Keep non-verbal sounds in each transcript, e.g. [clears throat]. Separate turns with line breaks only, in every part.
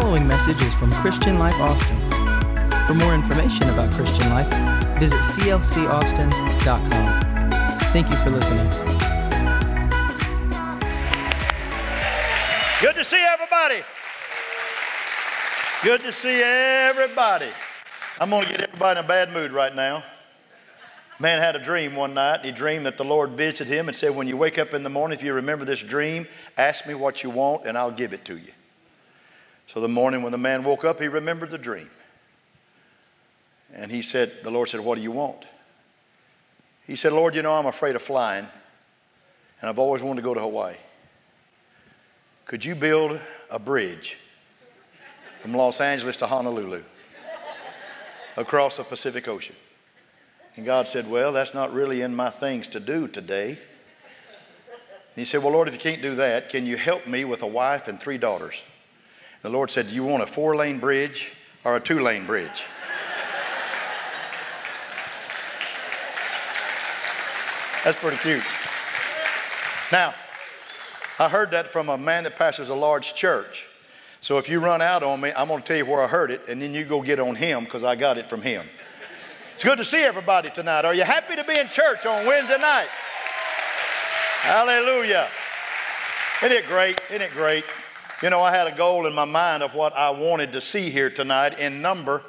following message is from Christian Life Austin. For more information about Christian Life, visit clcaustin.com. Thank you for listening.
Good to see everybody. Good to see everybody. I'm going to get everybody in a bad mood right now. Man had a dream one night. He dreamed that the Lord visited him and said, When you wake up in the morning, if you remember this dream, ask me what you want and I'll give it to you. So the morning when the man woke up, he remembered the dream. And he said, The Lord said, What do you want? He said, Lord, you know, I'm afraid of flying, and I've always wanted to go to Hawaii. Could you build a bridge from Los Angeles to Honolulu across the Pacific Ocean? And God said, Well, that's not really in my things to do today. And he said, Well, Lord, if you can't do that, can you help me with a wife and three daughters? The Lord said, Do you want a four lane bridge or a two lane bridge? That's pretty cute. Now, I heard that from a man that pastors a large church. So if you run out on me, I'm going to tell you where I heard it, and then you go get on him because I got it from him. It's good to see everybody tonight. Are you happy to be in church on Wednesday night? Hallelujah. Isn't it great? Isn't it great? You know, I had a goal in my mind of what I wanted to see here tonight in number,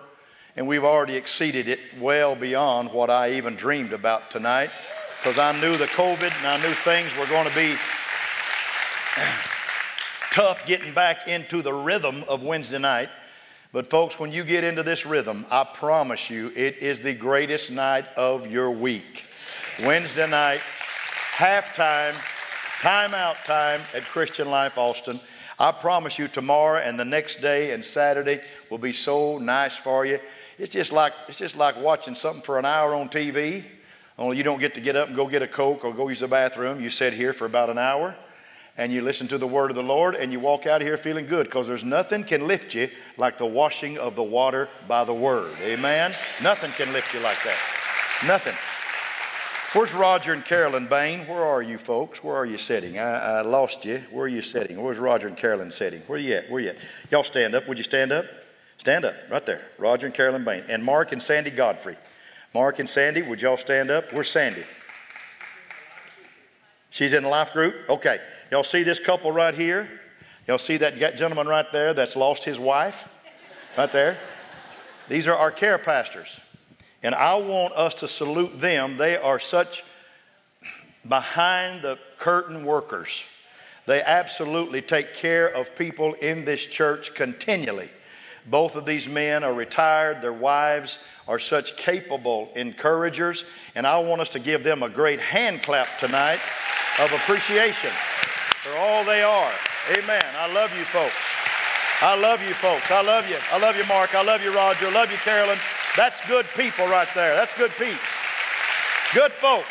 and we've already exceeded it well beyond what I even dreamed about tonight because I knew the COVID and I knew things were going to be [clears throat] tough getting back into the rhythm of Wednesday night. But, folks, when you get into this rhythm, I promise you, it is the greatest night of your week. Wednesday night, halftime, timeout time at Christian Life Austin. I promise you, tomorrow and the next day and Saturday will be so nice for you. It's just like, it's just like watching something for an hour on TV, only you don't get to get up and go get a Coke or go use the bathroom. You sit here for about an hour and you listen to the word of the Lord and you walk out of here feeling good because there's nothing can lift you like the washing of the water by the word. Amen? Nothing can lift you like that. Nothing. Where's Roger and Carolyn Bain? Where are you folks? Where are you sitting? I, I, lost you. Where are you sitting? Where's Roger and Carolyn sitting? Where are you at? Where are you at? Y'all stand up. Would you stand up? Stand up, right there. Roger and Carolyn Bain. And Mark and Sandy Godfrey. Mark and Sandy, would y'all stand up? Where's Sandy? She's in the life group? Okay. Y'all see this couple right here? Y'all see that gentleman right there that's lost his wife? Right there? These are our care pastors. And I want us to salute them. They are such behind the curtain workers. They absolutely take care of people in this church continually. Both of these men are retired, their wives are such capable encouragers, and I want us to give them a great hand clap tonight of appreciation for all they are. Amen. I love you folks. I love you folks. I love you. I love you, Mark. I love you, Roger. I love you, Carolyn. That's good people right there. That's good people. Good folk.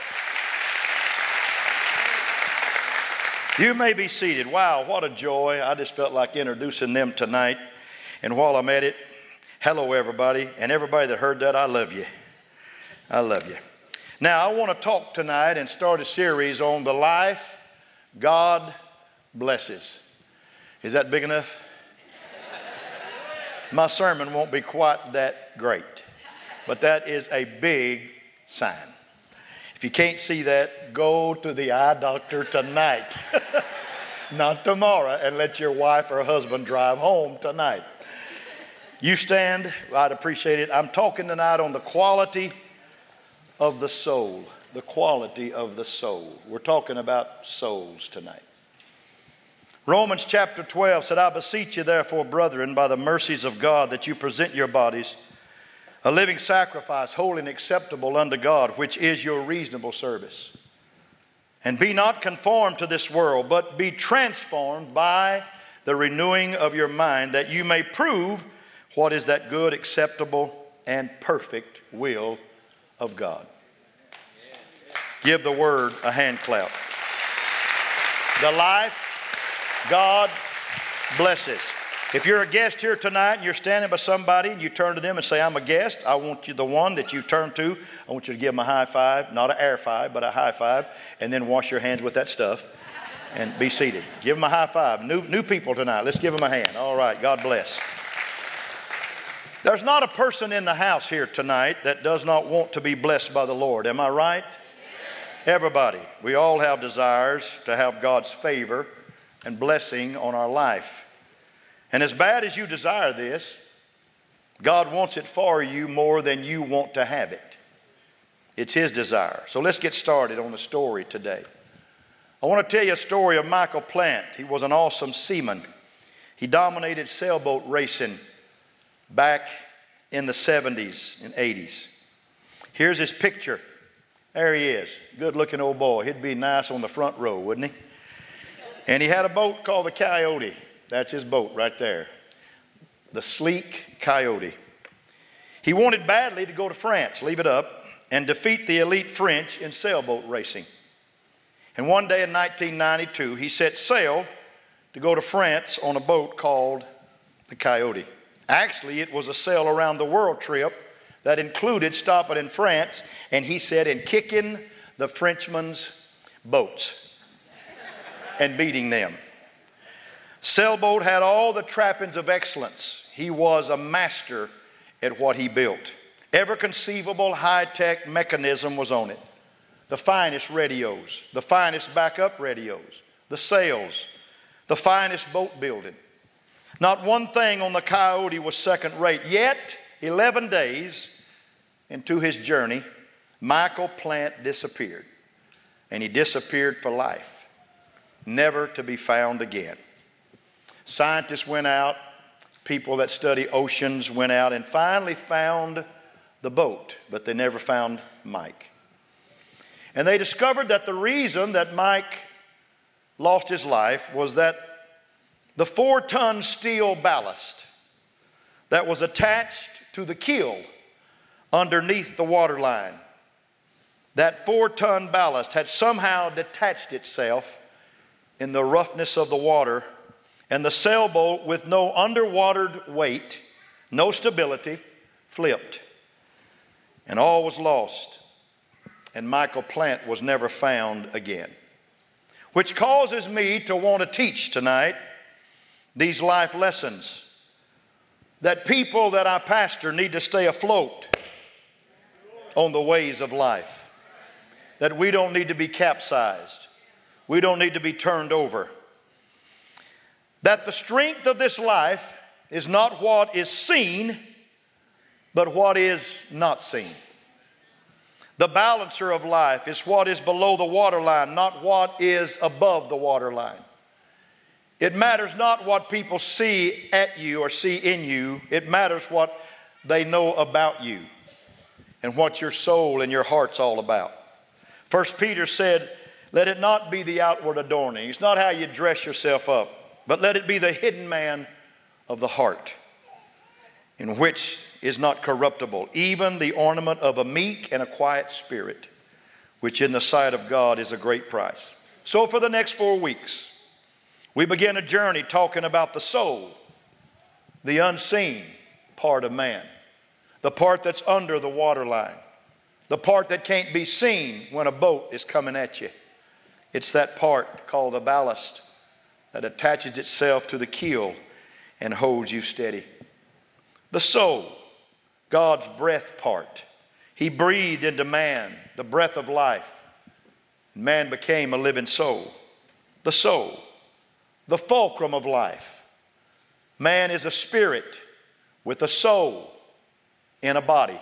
You may be seated. Wow, what a joy. I just felt like introducing them tonight. And while I'm at it, hello, everybody. And everybody that heard that, I love you. I love you. Now, I want to talk tonight and start a series on the life God blesses. Is that big enough? My sermon won't be quite that great but that is a big sign. If you can't see that, go to the eye doctor tonight, [laughs] not tomorrow, and let your wife or husband drive home tonight. You stand, I'd appreciate it. I'm talking tonight on the quality of the soul. The quality of the soul. We're talking about souls tonight. Romans chapter 12 said, I beseech you, therefore, brethren, by the mercies of God, that you present your bodies a living sacrifice, holy and acceptable unto God, which is your reasonable service. And be not conformed to this world, but be transformed by the renewing of your mind, that you may prove what is that good, acceptable, and perfect will of God. Give the word a hand clap. The life God blesses. If you're a guest here tonight and you're standing by somebody and you turn to them and say, I'm a guest, I want you, the one that you turn to, I want you to give them a high five, not an air five, but a high five, and then wash your hands with that stuff. and be seated. Give them a high five. New, new people tonight. Let's give them a hand. All right. God bless. There's not a person in the house here tonight that does not want to be blessed by the Lord. Am I right? Everybody. We all have desires to have God's favor and blessing on our life. And as bad as you desire this, God wants it for you more than you want to have it. It's His desire. So let's get started on the story today. I want to tell you a story of Michael Plant. He was an awesome seaman. He dominated sailboat racing back in the 70s and 80s. Here's his picture. There he is. Good looking old boy. He'd be nice on the front row, wouldn't he? And he had a boat called the Coyote. That's his boat right there. The sleek Coyote. He wanted badly to go to France, leave it up, and defeat the elite French in sailboat racing. And one day in 1992, he set sail to go to France on a boat called the Coyote. Actually, it was a sail around the world trip that included stopping in France, and he said, and kicking the Frenchmen's boats and beating them. Sailboat had all the trappings of excellence. He was a master at what he built. Every conceivable high tech mechanism was on it the finest radios, the finest backup radios, the sails, the finest boat building. Not one thing on the Coyote was second rate. Yet, 11 days into his journey, Michael Plant disappeared. And he disappeared for life, never to be found again. Scientists went out, people that study oceans went out and finally found the boat, but they never found Mike. And they discovered that the reason that Mike lost his life was that the four ton steel ballast that was attached to the keel underneath the waterline, that four ton ballast had somehow detached itself in the roughness of the water, and the sailboat, with no underwatered weight, no stability, flipped. And all was lost. And Michael Plant was never found again. Which causes me to want to teach tonight these life lessons that people that I pastor need to stay afloat on the ways of life. That we don't need to be capsized, we don't need to be turned over. That the strength of this life is not what is seen, but what is not seen. The balancer of life is what is below the waterline, not what is above the waterline. It matters not what people see at you or see in you, it matters what they know about you and what your soul and your heart's all about. First Peter said, Let it not be the outward adorning. It's not how you dress yourself up, but let it be the hidden man of the heart, in which is not corruptible, even the ornament of a meek and a quiet spirit, which in the sight of God is a great price. So, for the next four weeks, we begin a journey talking about the soul, the unseen part of man, the part that's under the waterline, the part that can't be seen when a boat is coming at you. It's that part called the ballast that attaches itself to the keel and holds you steady. The soul, God's breath part. He breathed into man the breath of life. Man became a living soul. The soul the fulcrum of life. Man is a spirit with a soul in a body.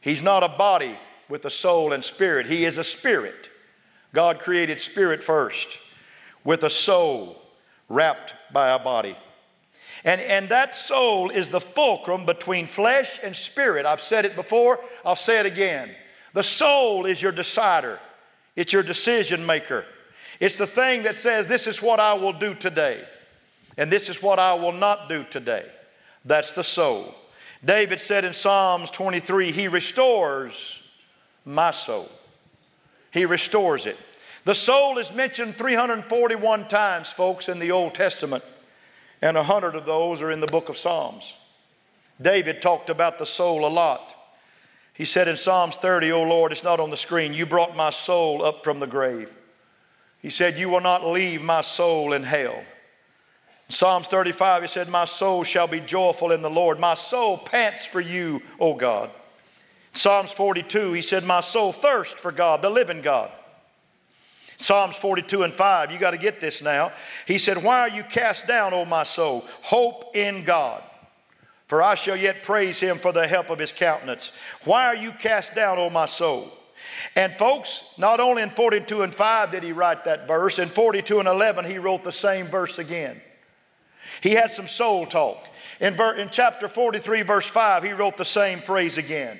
He's not a body with a soul and spirit, he is a spirit. God created spirit first with a soul wrapped by a body. And, and that soul is the fulcrum between flesh and spirit. I've said it before, I'll say it again. The soul is your decider, it's your decision maker. It's the thing that says, This is what I will do today, and this is what I will not do today. That's the soul. David said in Psalms 23, He restores my soul. He restores it. The soul is mentioned 341 times, folks, in the Old Testament, and a hundred of those are in the book of Psalms. David talked about the soul a lot. He said in Psalms 30, Oh Lord, it's not on the screen, you brought my soul up from the grave. He said, You will not leave my soul in hell. Psalms 35, he said, My soul shall be joyful in the Lord. My soul pants for you, O God. Psalms 42, he said, My soul thirsts for God, the living God. Psalms 42 and 5, you got to get this now. He said, Why are you cast down, O my soul? Hope in God, for I shall yet praise him for the help of his countenance. Why are you cast down, O my soul? And folks, not only in 42 and 5 did he write that verse, in 42 and 11 he wrote the same verse again. He had some soul talk. In, ver- in chapter 43, verse 5, he wrote the same phrase again.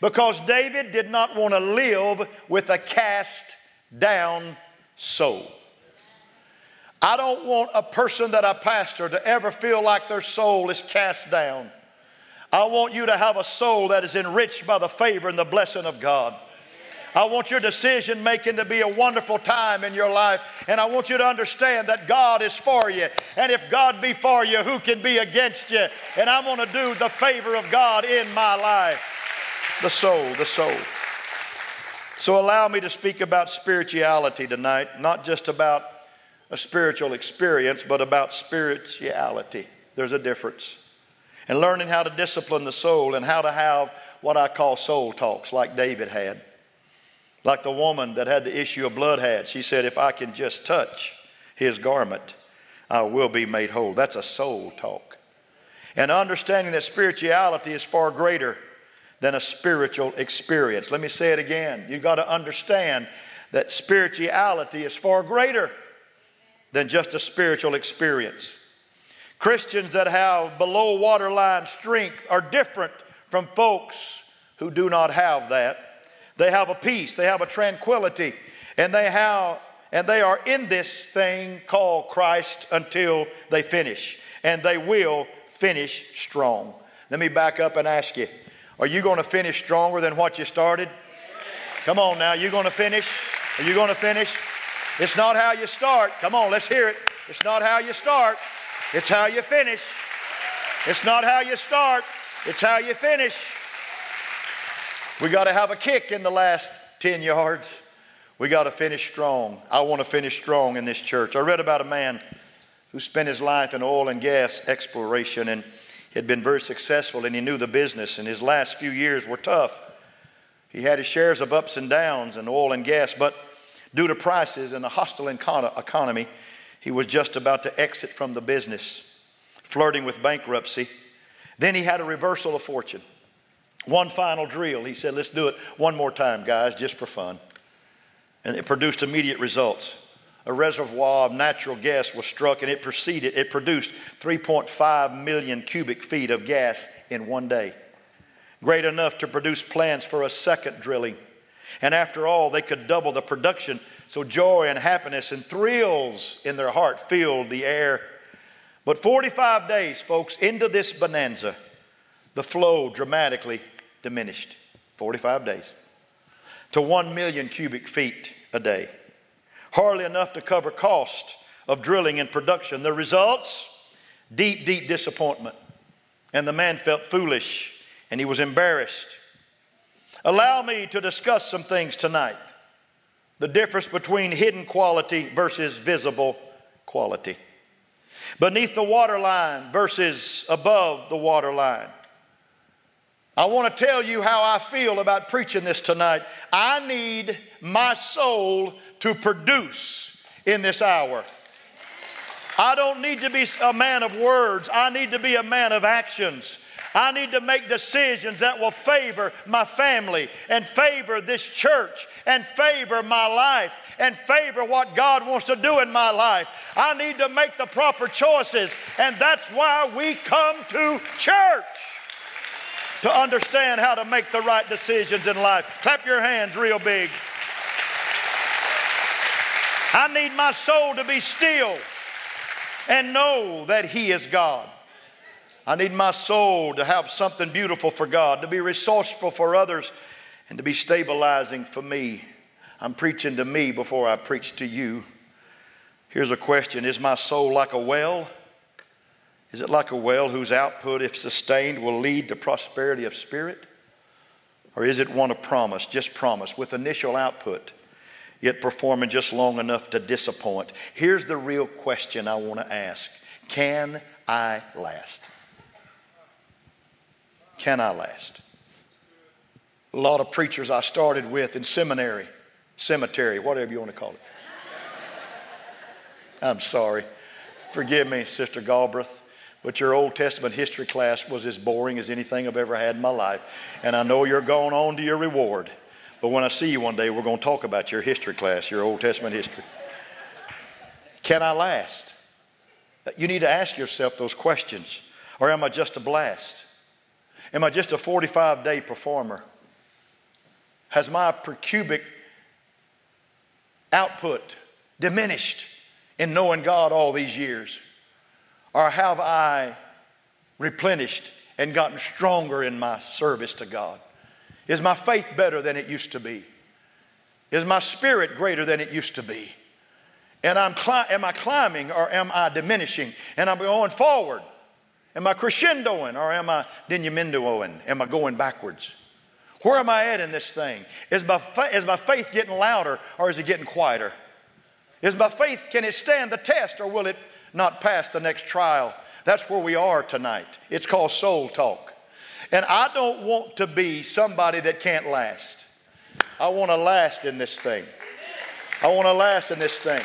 Because David did not want to live with a cast down soul. I don't want a person that I pastor to ever feel like their soul is cast down. I want you to have a soul that is enriched by the favor and the blessing of God. I want your decision making to be a wonderful time in your life. And I want you to understand that God is for you. And if God be for you, who can be against you? And I'm going to do the favor of God in my life. The soul, the soul. So allow me to speak about spirituality tonight, not just about a spiritual experience, but about spirituality. There's a difference. And learning how to discipline the soul and how to have what I call soul talks, like David had. Like the woman that had the issue of blood had. She said, If I can just touch his garment, I will be made whole. That's a soul talk. And understanding that spirituality is far greater than a spiritual experience. Let me say it again. You've got to understand that spirituality is far greater than just a spiritual experience. Christians that have below waterline strength are different from folks who do not have that. They have a peace, they have a tranquility, and they have and they are in this thing called Christ until they finish. And they will finish strong. Let me back up and ask you are you going to finish stronger than what you started? Come on now, you going to finish? Are you going to finish? It's not how you start. Come on, let's hear it. It's not how you start, it's how you finish. It's not how you start, it's how you finish. We got to have a kick in the last 10 yards. We got to finish strong. I want to finish strong in this church. I read about a man who spent his life in oil and gas exploration and had been very successful and he knew the business, and his last few years were tough. He had his shares of ups and downs in oil and gas, but due to prices and a hostile economy, he was just about to exit from the business, flirting with bankruptcy. Then he had a reversal of fortune. One final drill. He said, Let's do it one more time, guys, just for fun. And it produced immediate results. A reservoir of natural gas was struck and it proceeded, it produced 3.5 million cubic feet of gas in one day. Great enough to produce plans for a second drilling. And after all, they could double the production. So joy and happiness and thrills in their heart filled the air. But 45 days, folks, into this bonanza, the flow dramatically diminished. 45 days to 1 million cubic feet a day. Hardly enough to cover cost of drilling and production. The results? Deep, deep disappointment. And the man felt foolish and he was embarrassed. Allow me to discuss some things tonight. The difference between hidden quality versus visible quality. Beneath the waterline versus above the waterline. I want to tell you how I feel about preaching this tonight. I need my soul to produce in this hour. I don't need to be a man of words, I need to be a man of actions. I need to make decisions that will favor my family and favor this church and favor my life and favor what God wants to do in my life. I need to make the proper choices, and that's why we come to church to understand how to make the right decisions in life. Clap your hands real big. I need my soul to be still and know that He is God. I need my soul to have something beautiful for God, to be resourceful for others, and to be stabilizing for me. I'm preaching to me before I preach to you. Here's a question Is my soul like a well? Is it like a well whose output, if sustained, will lead to prosperity of spirit? Or is it one of promise, just promise, with initial output yet performing just long enough to disappoint. Here's the real question I want to ask Can I last? Can I last? A lot of preachers I started with in seminary, cemetery, whatever you want to call it. [laughs] I'm sorry. Forgive me, Sister Galbraith, but your Old Testament history class was as boring as anything I've ever had in my life. And I know you're going on to your reward. But when I see you one day, we're going to talk about your history class, your Old Testament history. Can I last? You need to ask yourself those questions. Or am I just a blast? Am I just a 45 day performer? Has my per cubic output diminished in knowing God all these years? Or have I replenished and gotten stronger in my service to God? Is my faith better than it used to be? Is my spirit greater than it used to be? And I'm am I climbing or am I diminishing? And I'm going forward. Am I crescendoing or am I diminuendoing? Am I going backwards? Where am I at in this thing? Is my, is my faith getting louder or is it getting quieter? Is my faith, can it stand the test or will it not pass the next trial? That's where we are tonight. It's called soul talk. And I don't want to be somebody that can't last. I want to last in this thing. I want to last in this thing.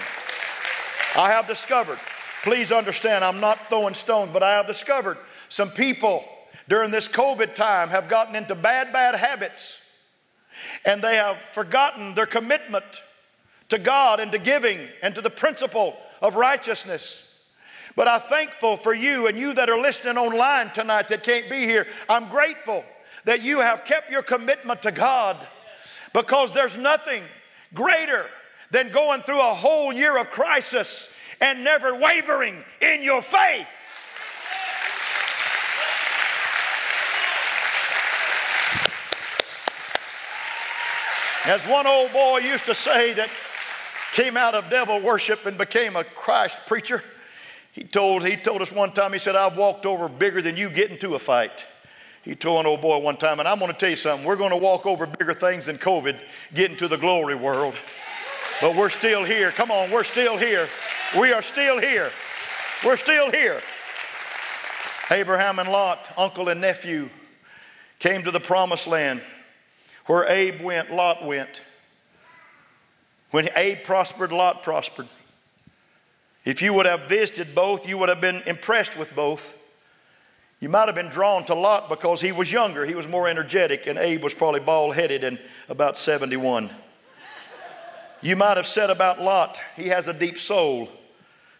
I have discovered, please understand, I'm not throwing stones, but I have discovered some people during this COVID time have gotten into bad, bad habits. And they have forgotten their commitment to God and to giving and to the principle of righteousness. But I'm thankful for you and you that are listening online tonight that can't be here. I'm grateful that you have kept your commitment to God because there's nothing greater than going through a whole year of crisis and never wavering in your faith. As one old boy used to say that came out of devil worship and became a Christ preacher, he told, he told us one time, he said, I've walked over bigger than you get into a fight. He told an old boy one time, and I'm going to tell you something. We're going to walk over bigger things than COVID, get into the glory world. But we're still here. Come on, we're still here. We are still here. We're still here. Abraham and Lot, uncle and nephew, came to the promised land. Where Abe went, Lot went. When Abe prospered, Lot prospered. If you would have visited both, you would have been impressed with both. You might have been drawn to Lot because he was younger, he was more energetic, and Abe was probably bald headed and about 71. You might have said about Lot, he has a deep soul.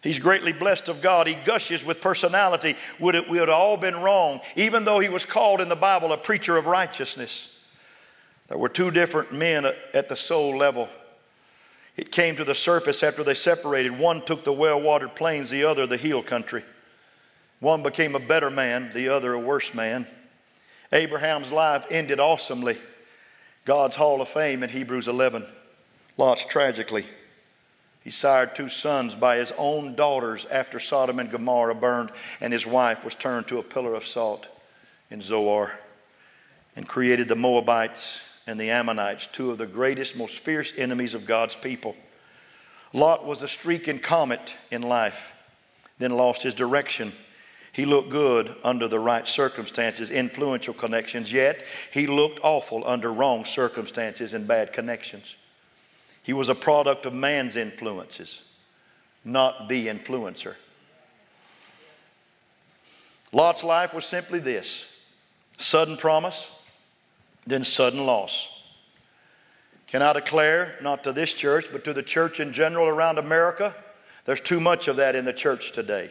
He's greatly blessed of God. He gushes with personality. Would it, we would have all been wrong, even though he was called in the Bible a preacher of righteousness. There were two different men at the soul level. It came to the surface after they separated. One took the well watered plains, the other the hill country. One became a better man, the other a worse man. Abraham's life ended awesomely. God's Hall of Fame in Hebrews 11. Lot's tragically. He sired two sons by his own daughters after Sodom and Gomorrah burned, and his wife was turned to a pillar of salt in Zoar, and created the Moabites and the Ammonites, two of the greatest, most fierce enemies of God's people. Lot was a streaking comet in life, then lost his direction. He looked good under the right circumstances, influential connections, yet he looked awful under wrong circumstances and bad connections. He was a product of man's influences, not the influencer. Lot's life was simply this sudden promise, then sudden loss. Can I declare, not to this church, but to the church in general around America, there's too much of that in the church today.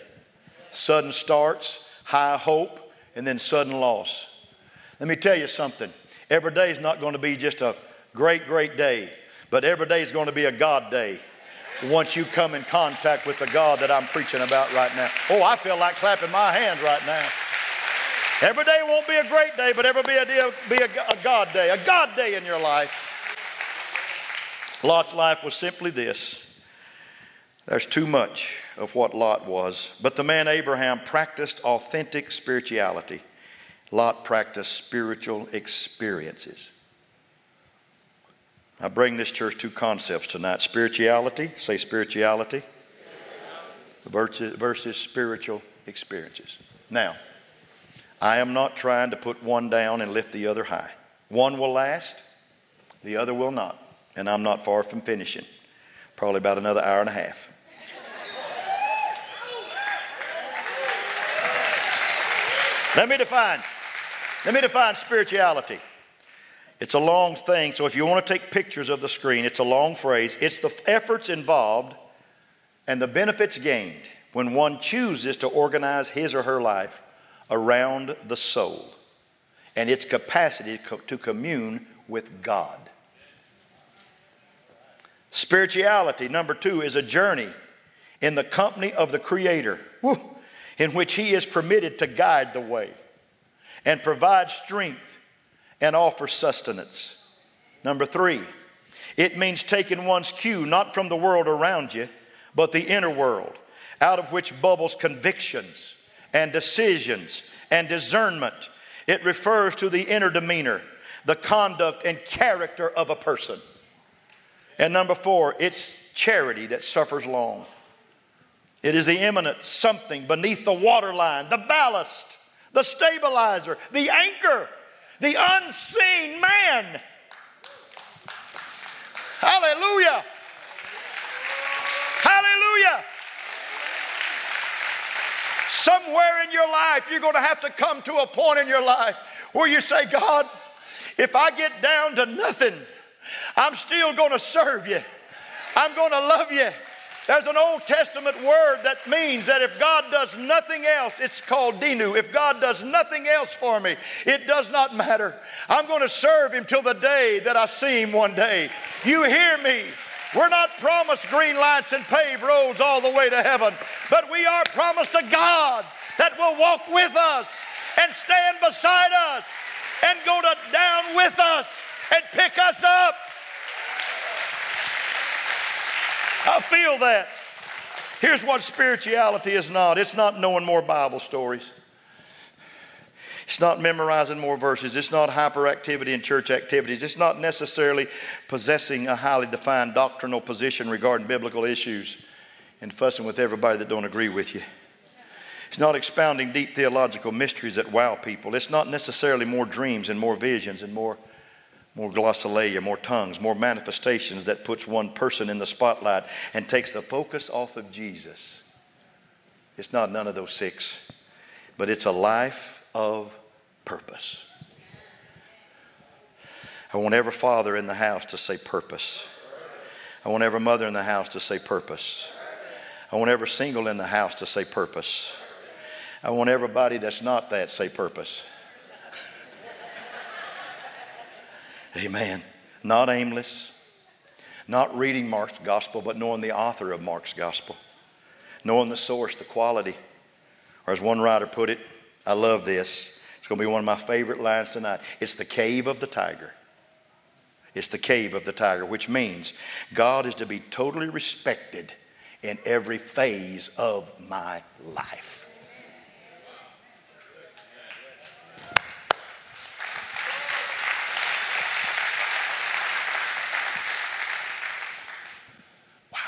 Sudden starts, high hope, and then sudden loss. Let me tell you something. Every day is not going to be just a great, great day, but every day is going to be a God day once you come in contact with the God that I'm preaching about right now. Oh, I feel like clapping my hands right now. Every day won't be a great day, but every be a, be a, a God day, a God day in your life. Lot's life was simply this there's too much of what Lot was. But the man Abraham practiced authentic spirituality. Lot practiced spiritual experiences. I bring this church two concepts tonight spirituality, say spirituality, versus, versus spiritual experiences. Now, I am not trying to put one down and lift the other high. One will last, the other will not. And I'm not far from finishing. Probably about another hour and a half. Let me define. Let me define spirituality. It's a long thing, so if you want to take pictures of the screen, it's a long phrase. It's the efforts involved and the benefits gained when one chooses to organize his or her life around the soul and its capacity to commune with God. Spirituality, number two, is a journey in the company of the Creator, in which He is permitted to guide the way and provide strength and offer sustenance. Number three, it means taking one's cue not from the world around you, but the inner world, out of which bubbles convictions and decisions and discernment. It refers to the inner demeanor, the conduct and character of a person. And number four, it's charity that suffers long. It is the imminent something beneath the waterline, the ballast, the stabilizer, the anchor, the unseen man. Hallelujah. Hallelujah. Somewhere in your life, you're going to have to come to a point in your life where you say, God, if I get down to nothing, I'm still going to serve you. I'm going to love you. There's an Old Testament word that means that if God does nothing else, it's called Dayenu. If God does nothing else for me, it does not matter. I'm going to serve Him till the day that I see Him one day. You hear me? We're not promised green lights and paved roads all the way to heaven, but we are promised a God that will walk with us and stand beside us and go to, down with us and pick us up. I feel that. Here's what spirituality is not it's not knowing more Bible stories. It's not memorizing more verses. It's not hyperactivity in church activities. It's not necessarily possessing a highly defined doctrinal position regarding biblical issues and fussing with everybody that don't agree with you. It's not expounding deep theological mysteries that wow people. It's not necessarily more dreams and more visions and more more glossolalia, more tongues, more manifestations that puts one person in the spotlight and takes the focus off of Jesus. It's not none of those six, but it's a life of purpose. I want every father in the house to say purpose. I want every mother in the house to say purpose. I want every single in the house to say purpose. I want everybody that's not that say purpose. [laughs] Amen. Not aimless, not reading Mark's gospel, but knowing the author of Mark's gospel, knowing the source, the quality. Or as one writer put it, I love this. It's going to be one of my favorite lines tonight. It's the cave of the tiger. It's the cave of the tiger, which means God is to be totally respected in every phase of my life. Wow.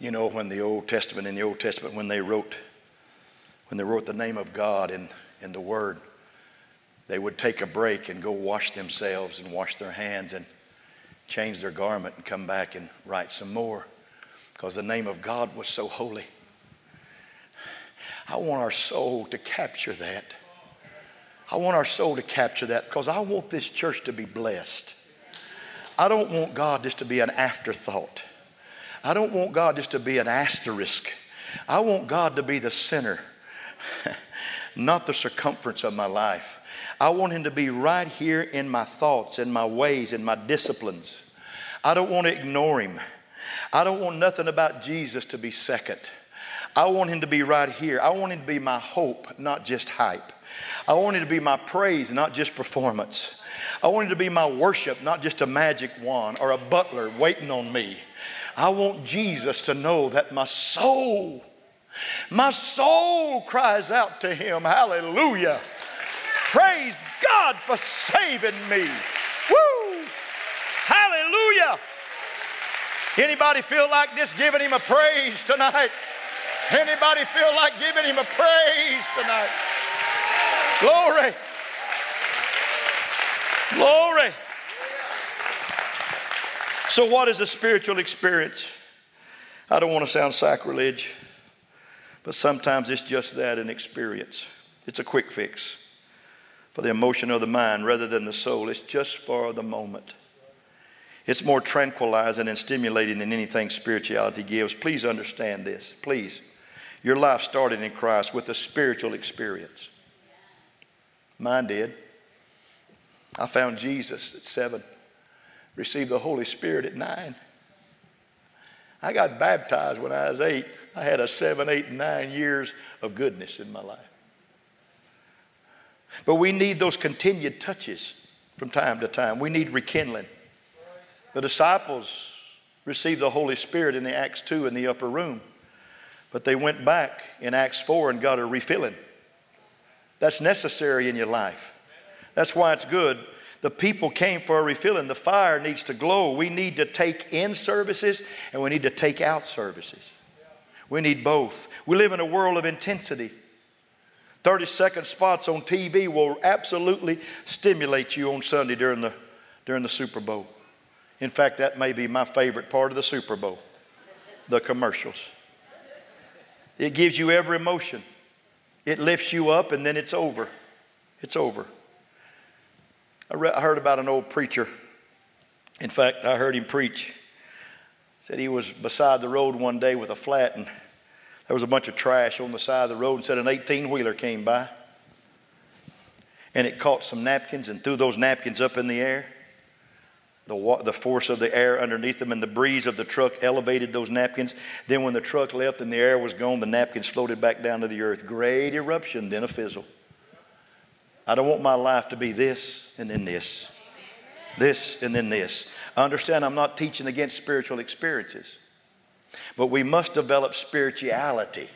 You know, when the Old Testament, in the Old Testament, when they wrote, when they wrote the name of God in, in the Word, they would take a break and go wash themselves and wash their hands and change their garment and come back and write some more because the name of God was so holy. I want our soul to capture that. I want our soul to capture that because I want this church to be blessed. I don't want God just to be an afterthought. I don't want God just to be an asterisk. I want God to be the center, [laughs] not the circumference of my life. I want Him to be right here in my thoughts, in my ways, in my disciplines. I don't want to ignore Him. I don't want nothing about Jesus to be second. I want Him to be right here. I want Him to be my hope, not just hype. I want Him to be my praise, not just performance. I want Him to be my worship, not just a magic wand or a butler waiting on me. I want Jesus to know that my soul, my soul cries out to him. Hallelujah. Praise God for saving me. Woo! Hallelujah. Anybody feel like just giving him a praise tonight? Anybody feel like giving him a praise tonight? Glory. Glory. So, what is a spiritual experience? I don't want to sound sacrilege, but sometimes it's just that an experience. It's a quick fix for the emotion of the mind rather than the soul. It's just for the moment. It's more tranquilizing and stimulating than anything spirituality gives. Please understand this. Please. Your life started in Christ with a spiritual experience. Mine did. I found Jesus at seven, received the Holy Spirit at nine. I got baptized when I was eight. I had a seven, eight, nine years of goodness in my life. But we need those continued touches from time to time. We need rekindling. The disciples received the Holy Spirit in the Acts 2 in the upper room, but they went back in Acts 4 and got a refilling. That's necessary in your life. That's why it's good. The people came for a refilling. The fire needs to glow. We need to take in services and we need to take out services. We need both. We live in a world of intensity. 30 second spots on TV will absolutely stimulate you on Sunday during the, during the Super Bowl. In fact, that may be my favorite part of the Super Bowl the commercials. It gives you every emotion, it lifts you up, and then it's over. It's over. I, re- I heard about an old preacher. In fact, I heard him preach. Said he was beside the road one day with a flat, and there was a bunch of trash on the side of the road, and said an 18 wheeler came by. And it caught some napkins and threw those napkins up in the air the, the force of the air underneath them and the breeze of the truck elevated those napkins. Then, when the truck left and the air was gone, the napkins floated back down to the earth. Great eruption, then a fizzle. I don't want my life to be this and then this, this and then this. Understand I'm not teaching against spiritual experiences, but we must develop spirituality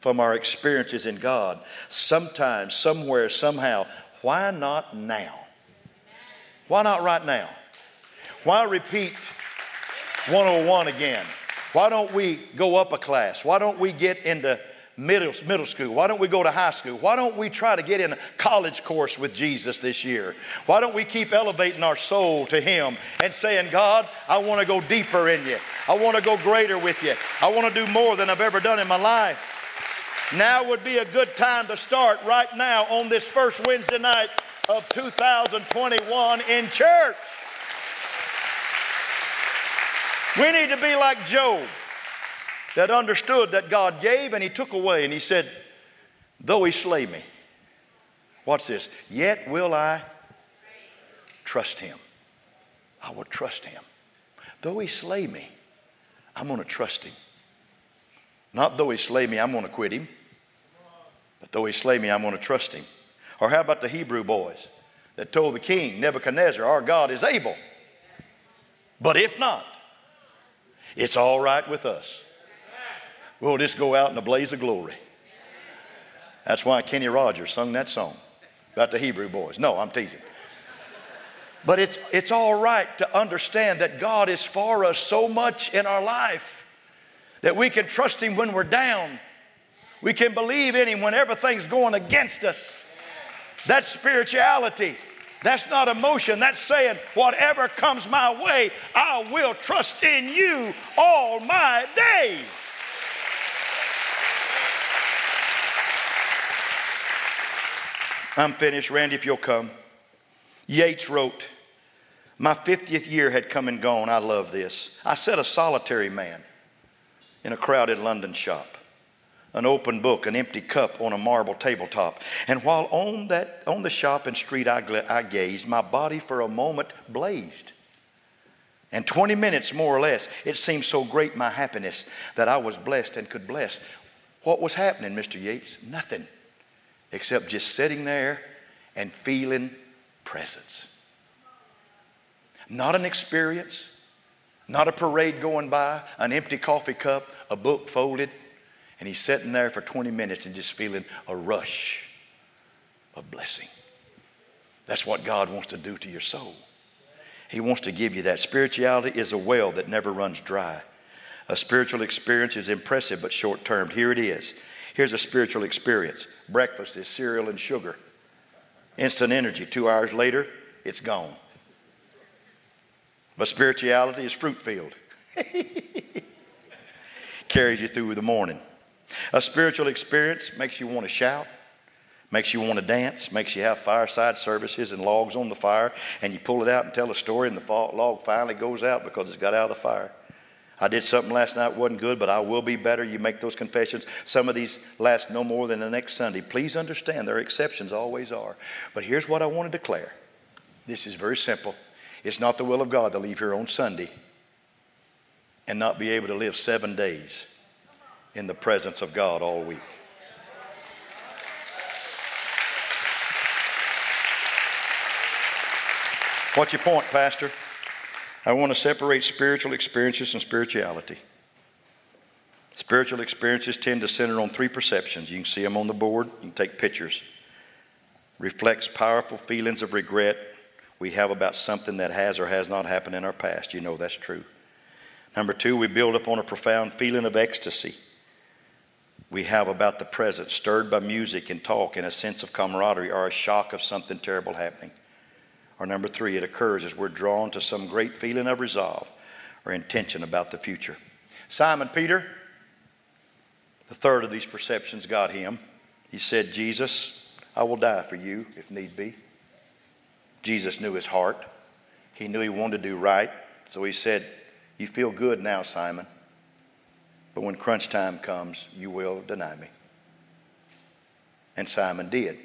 from our experiences in God. Sometimes, somewhere, somehow. Why not now? Why not right now? Why repeat 101 again? Why don't we go up a class? Why don't we get into middle, middle school? Why don't we go to high school? Why don't we try to get in a college course with Jesus this year? Why don't we keep elevating our soul to Him and saying, God, I want to go deeper in you. I want to go greater with you. I want to do more than I've ever done in my life. Now would be a good time to start right now on this first Wednesday night of 2021 in church. We need to be like Job that understood that God gave and he took away and he said, Though he slay me, what's this? Yet will I trust him. I will trust him. Though he slay me, I'm going to trust him. Not though he slay me, I'm going to quit him. But though he slay me, I'm going to trust him. Or how about the Hebrew boys that told the king, Nebuchadnezzar, our God is able. But if not, it's all right with us. We'll just go out in a blaze of glory. That's why Kenny Rogers sung that song about the Hebrew boys. No, I'm teasing. But it's, it's all right to understand that God is for us so much in our life that we can trust Him when we're down. We can believe in Him when everything's going against us. That's spirituality. That's not emotion. That's saying, whatever comes my way, I will trust in you all my days. I'm finished. Randy, if you'll come. Yeats wrote, My 50th year had come and gone. I love this. I sat a solitary man in a crowded London shop an open book, an empty cup on a marble tabletop. And while on, that, on the shop and street I, I gazed, my body for a moment blazed. And 20 minutes, more or less, it seemed so great my happiness that I was blessed and could bless. What was happening, Mr. Yeats? Nothing, except just sitting there and feeling presence. Not an experience, not a parade going by, an empty coffee cup, a book folded, and he's sitting there for 20 minutes and just feeling a rush of blessing. That's what God wants to do to your soul. He wants to give you that. Spirituality is a well that never runs dry. A spiritual experience is impressive but short term. Here it is. Here's a spiritual experience breakfast is cereal and sugar, instant energy. Two hours later, it's gone. But spirituality is fruit filled, [laughs] carries you through the morning. A spiritual experience makes you want to shout, makes you want to dance, makes you have fireside services and logs on the fire, and you pull it out and tell a story, and the log finally goes out because it's got out of the fire. I did something last night wasn't good, but I will be better. You make those confessions. Some of these last no more than the next Sunday. Please understand there are exceptions, always are. But here's what I want to declare. This is very simple. It's not the will of God to leave here on Sunday and not be able to live seven days in the presence of God all week. What's your point, Pastor? I want to separate spiritual experiences and spirituality. Spiritual experiences tend to center on three perceptions. You can see them on the board, you can take pictures. Reflects powerful feelings of regret we have about something that has or has not happened in our past. You know that's true. Number two, we build upon a profound feeling of ecstasy we have about the present, stirred by music and talk and a sense of camaraderie or a shock of something terrible happening. Or number three, it occurs as we're drawn to some great feeling of resolve or intention about the future. Simon Peter, the third of these perceptions got him. He said, Jesus, I will die for you if need be. Jesus knew his heart. He knew he wanted to do right. So he said, You feel good now, Simon. But when crunch time comes, you will deny me. And Simon did.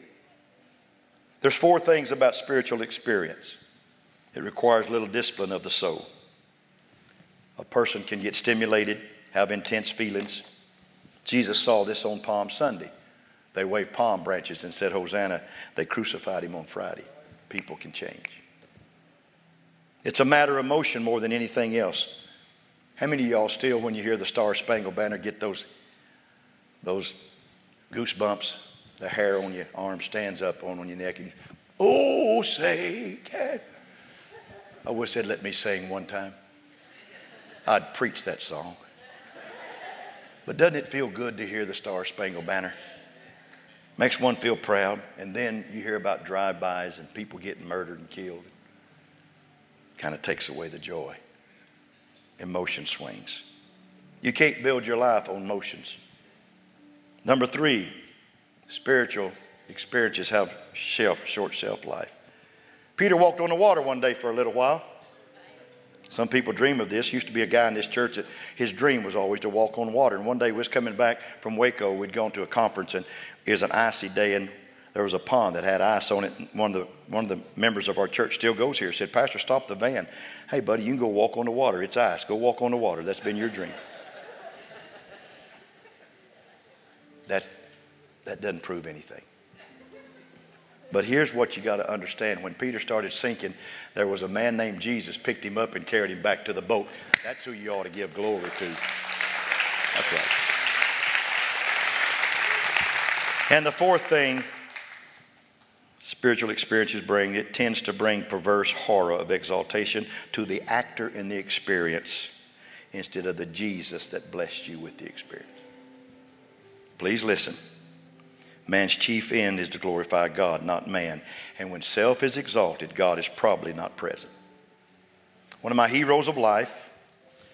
There's four things about spiritual experience. It requires little discipline of the soul. A person can get stimulated, have intense feelings. Jesus saw this on Palm Sunday. They waved palm branches and said, Hosanna. They crucified him on Friday. People can change. It's a matter of emotion more than anything else. How many of y'all still, when you hear the Star Spangled Banner, get those, those goosebumps? The hair on your arm stands up on, on your neck. And, you, oh, say, can. I wish they'd let me sing one time. I'd preach that song. But doesn't it feel good to hear the Star Spangled Banner? Makes one feel proud. And then you hear about drive-bys and people getting murdered and killed. Kind of takes away the joy. Emotion swings. You can't build your life on emotions. Number three, spiritual experiences have shelf, short shelf life. Peter walked on the water one day for a little while. Some people dream of this. Used to be a guy in this church that his dream was always to walk on water. And one day we was coming back from Waco. We'd gone to a conference and it was an icy day and there was a pond that had ice on it. One of the one of the members of our church still goes here. Said, Pastor, stop the van. Hey, buddy, you can go walk on the water. It's ice. Go walk on the water. That's been your dream. That's that doesn't prove anything. But here's what you got to understand. When Peter started sinking, there was a man named Jesus picked him up and carried him back to the boat. That's who you ought to give glory to. That's right. And the fourth thing spiritual experiences bring, it tends to bring perverse horror of exaltation to the actor in the experience instead of the Jesus that blessed you with the experience. Please listen. Man's chief end is to glorify God, not man. And when self is exalted, God is probably not present. One of my heroes of life,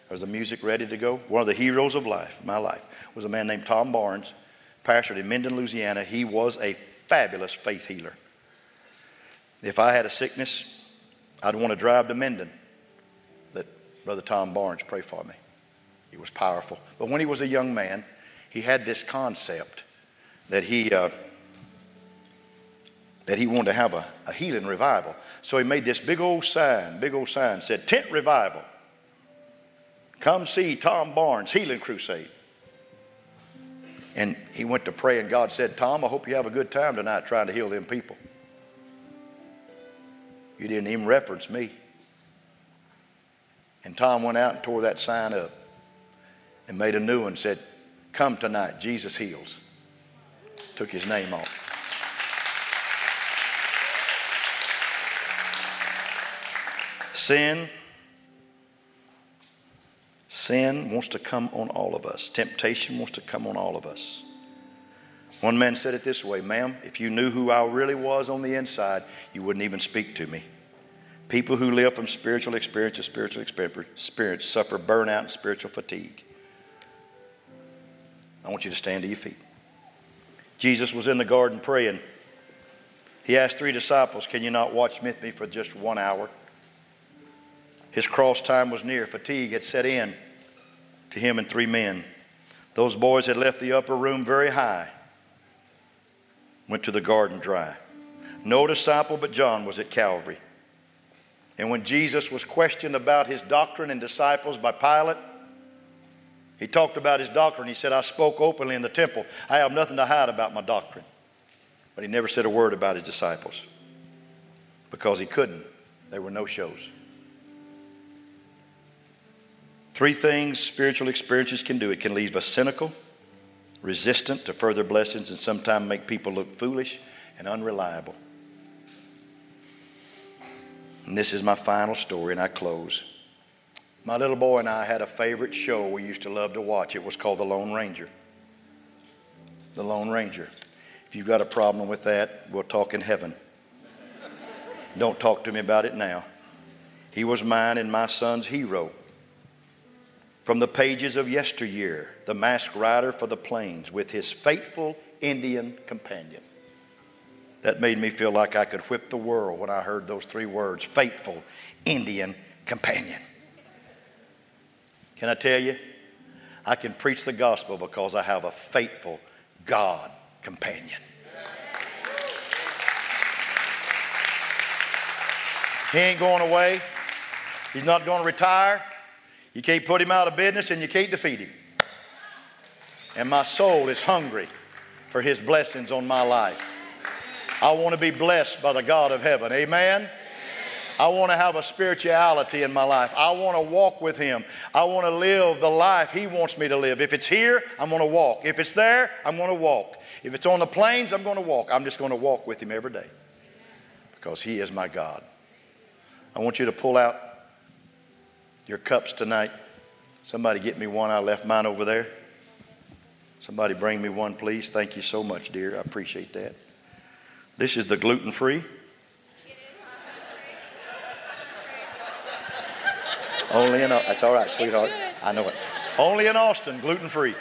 was the music ready to go? One of the heroes of life, my life, was a man named Tom Barnes, pastored in Minden, Louisiana. He was a fabulous faith healer. If I had a sickness, I'd want to drive to Minden. Let Brother Tom Barnes pray for me. He was powerful. But when he was a young man, he had this concept that he, uh, that he wanted to have a, a healing revival. So he made this big old sign, big old sign, said, Tent Revival. Come see Tom Barnes, Healing Crusade. And he went to pray, and God said, Tom, I hope you have a good time tonight trying to heal them people. You didn't even reference me. And Tom went out and tore that sign up and made a new one, said, Come tonight, Jesus heals took his name off. Sin, sin wants to come on all of us. Temptation wants to come on all of us. One man said it this way Ma'am, if you knew who I really was on the inside, you wouldn't even speak to me. People who live from spiritual experience to spiritual experience suffer burnout and spiritual fatigue. I want you to stand to your feet. Jesus was in the garden praying. He asked three disciples, Can you not watch with me for just one hour? His cross time was near. Fatigue had set in to him and three men. Those boys had left the upper room very high, went to the garden dry. No disciple but John was at Calvary. And when Jesus was questioned about his doctrine and disciples by Pilate, he talked about his doctrine. He said, I spoke openly in the temple. I have nothing to hide about my doctrine. But he never said a word about his disciples because he couldn't. There were no shows. Three things spiritual experiences can do it can leave us cynical, resistant to further blessings, and sometimes make people look foolish and unreliable. And this is my final story, and I close. My little boy and I had a favorite show we used to love to watch. It was called The Lone Ranger. The Lone Ranger. If you've got a problem with that, we'll talk in heaven. Don't talk to me about it now. He was mine and my son's hero. From the pages of yesteryear, the masked rider for the plains with his faithful Indian companion. That made me feel like I could whip the world when I heard those three words faithful Indian companion. Can I tell you? I can preach the gospel because I have a faithful God companion. He ain't going away. He's not going to retire. You can't put him out of business and you can't defeat him. And my soul is hungry for his blessings on my life. I want to be blessed by the God of heaven. Amen. I want to have a spirituality in my life. I want to walk with Him. I want to live the life He wants me to live. If it's here, I'm going to walk. If it's there, I'm going to walk. If it's on the plains, I'm going to walk. I'm just going to walk with Him every day because He is my God. I want you to pull out your cups tonight. Somebody get me one. I left mine over there. Somebody bring me one, please. Thank you so much, dear. I appreciate that. This is the gluten free. [laughs] Only in that's all right, sweetheart. I know it. Only in Austin, gluten free.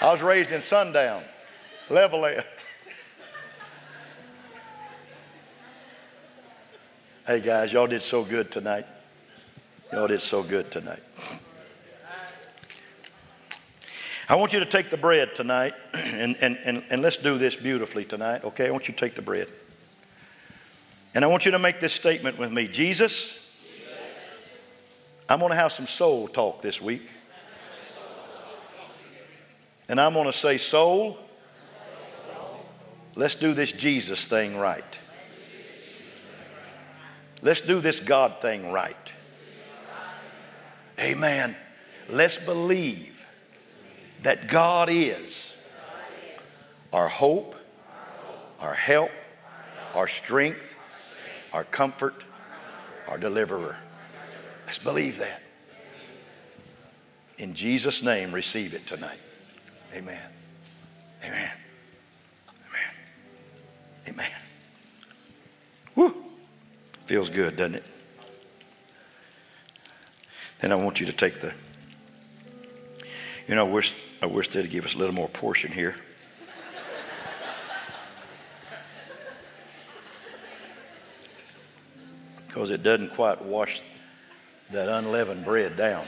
I was raised in Sundown, Levelland. [laughs] Hey guys, y'all did so good tonight. Y'all did so good tonight. I want you to take the bread tonight, [clears throat] and, and, and, and let's do this beautifully tonight, okay? I want you to take the bread. And I want you to make this statement with me Jesus. I'm going to have some soul talk this week. And I'm going to say, Soul, let's do this Jesus thing right. Let's do this God thing right. Amen. Let's believe that God is our hope, our help, our strength, our comfort, our deliverer. Let's believe that. In Jesus' name, receive it tonight. Amen. Amen. Amen. Amen. Woo. Feels good, doesn't it? Then I want you to take the, you know, we're I wish they'd give us a little more portion here. [laughs] Because it doesn't quite wash that unleavened bread down.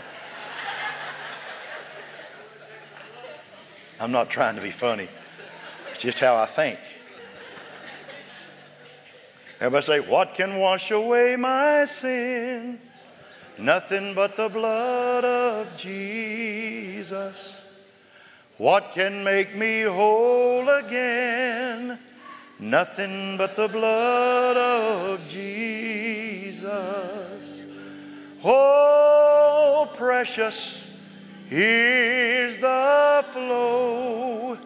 I'm not trying to be funny, it's just how I think. Everybody say, What can wash away my sin? Nothing but the blood of Jesus. What can make me whole again? Nothing but the blood of Jesus. Oh, precious is the flow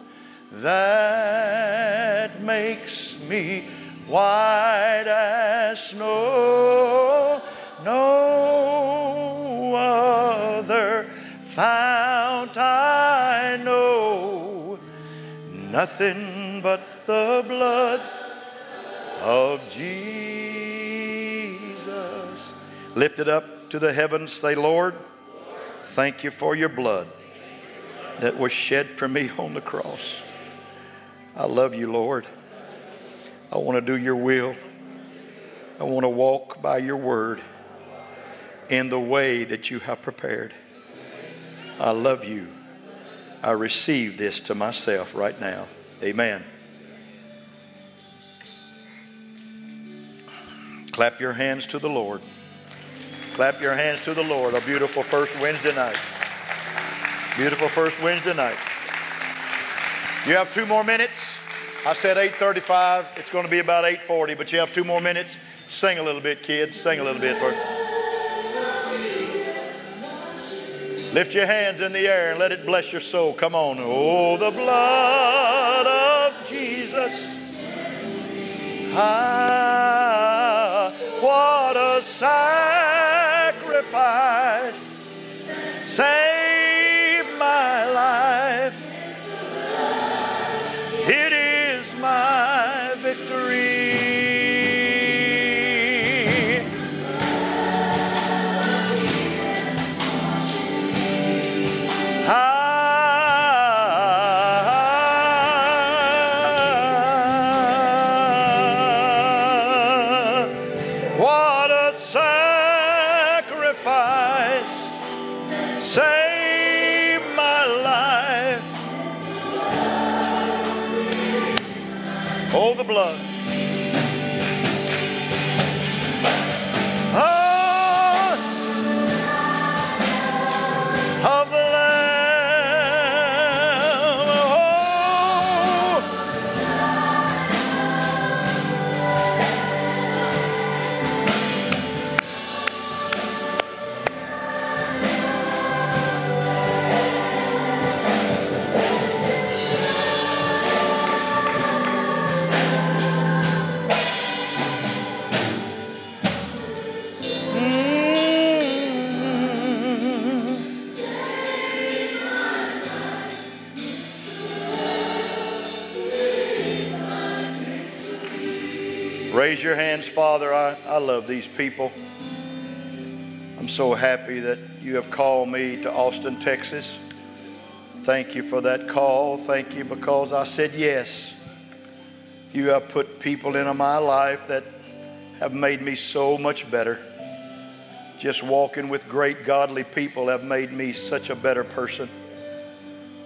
that makes me white as snow. No other fount I know, nothing but the blood of Jesus. Lift it up to the heavens. Say, Lord, thank you for your blood that was shed for me on the cross. I love you, Lord. I want to do your will. I want to walk by your word in the way that you have prepared. I love you. I receive this to myself right now. Amen. Clap your hands to the Lord. Clap your hands to the Lord. A beautiful first Wednesday night. Beautiful first Wednesday night. You have two more minutes. I said 8:35. It's going to be about 8:40, but you have two more minutes. Sing a little bit, kids. Sing a little bit for. Lift your hands in the air and let it bless your soul. Come on. Oh, the blood of Jesus. Ah, what a Save Raise your hands, Father. I, I love these people. I'm so happy that you have called me to Austin, Texas. Thank you for that call. Thank you because I said yes. You have put people into my life that have made me so much better. Just walking with great godly people have made me such a better person.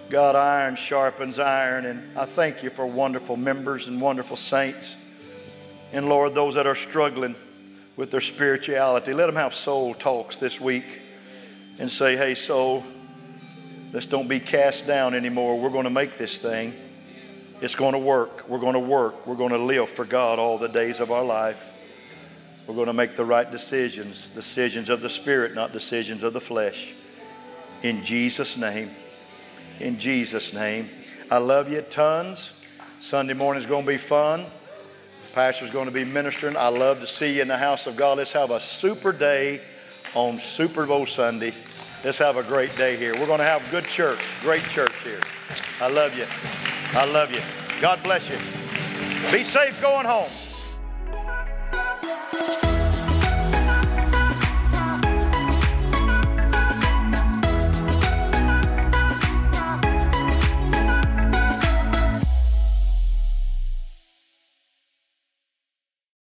God, iron sharpens iron, and I thank you for wonderful members and wonderful saints. And Lord, those that are struggling with their spirituality, let them have soul talks this week and say, hey, soul, let's don't be cast down anymore. We're going to make this thing. It's going to work. We're going to work. We're going to live for God all the days of our life. We're going to make the right decisions, decisions of the Spirit, not decisions of the flesh. In Jesus' name. In Jesus' name. I love you tons. Sunday morning is going to be fun. Pastor's going to be ministering. I love to see you in the house of God. Let's have a super day on Super Bowl Sunday. Let's have a great day here. We're going to have good church, great church here. I love you. I love you. God bless you. Be safe going home.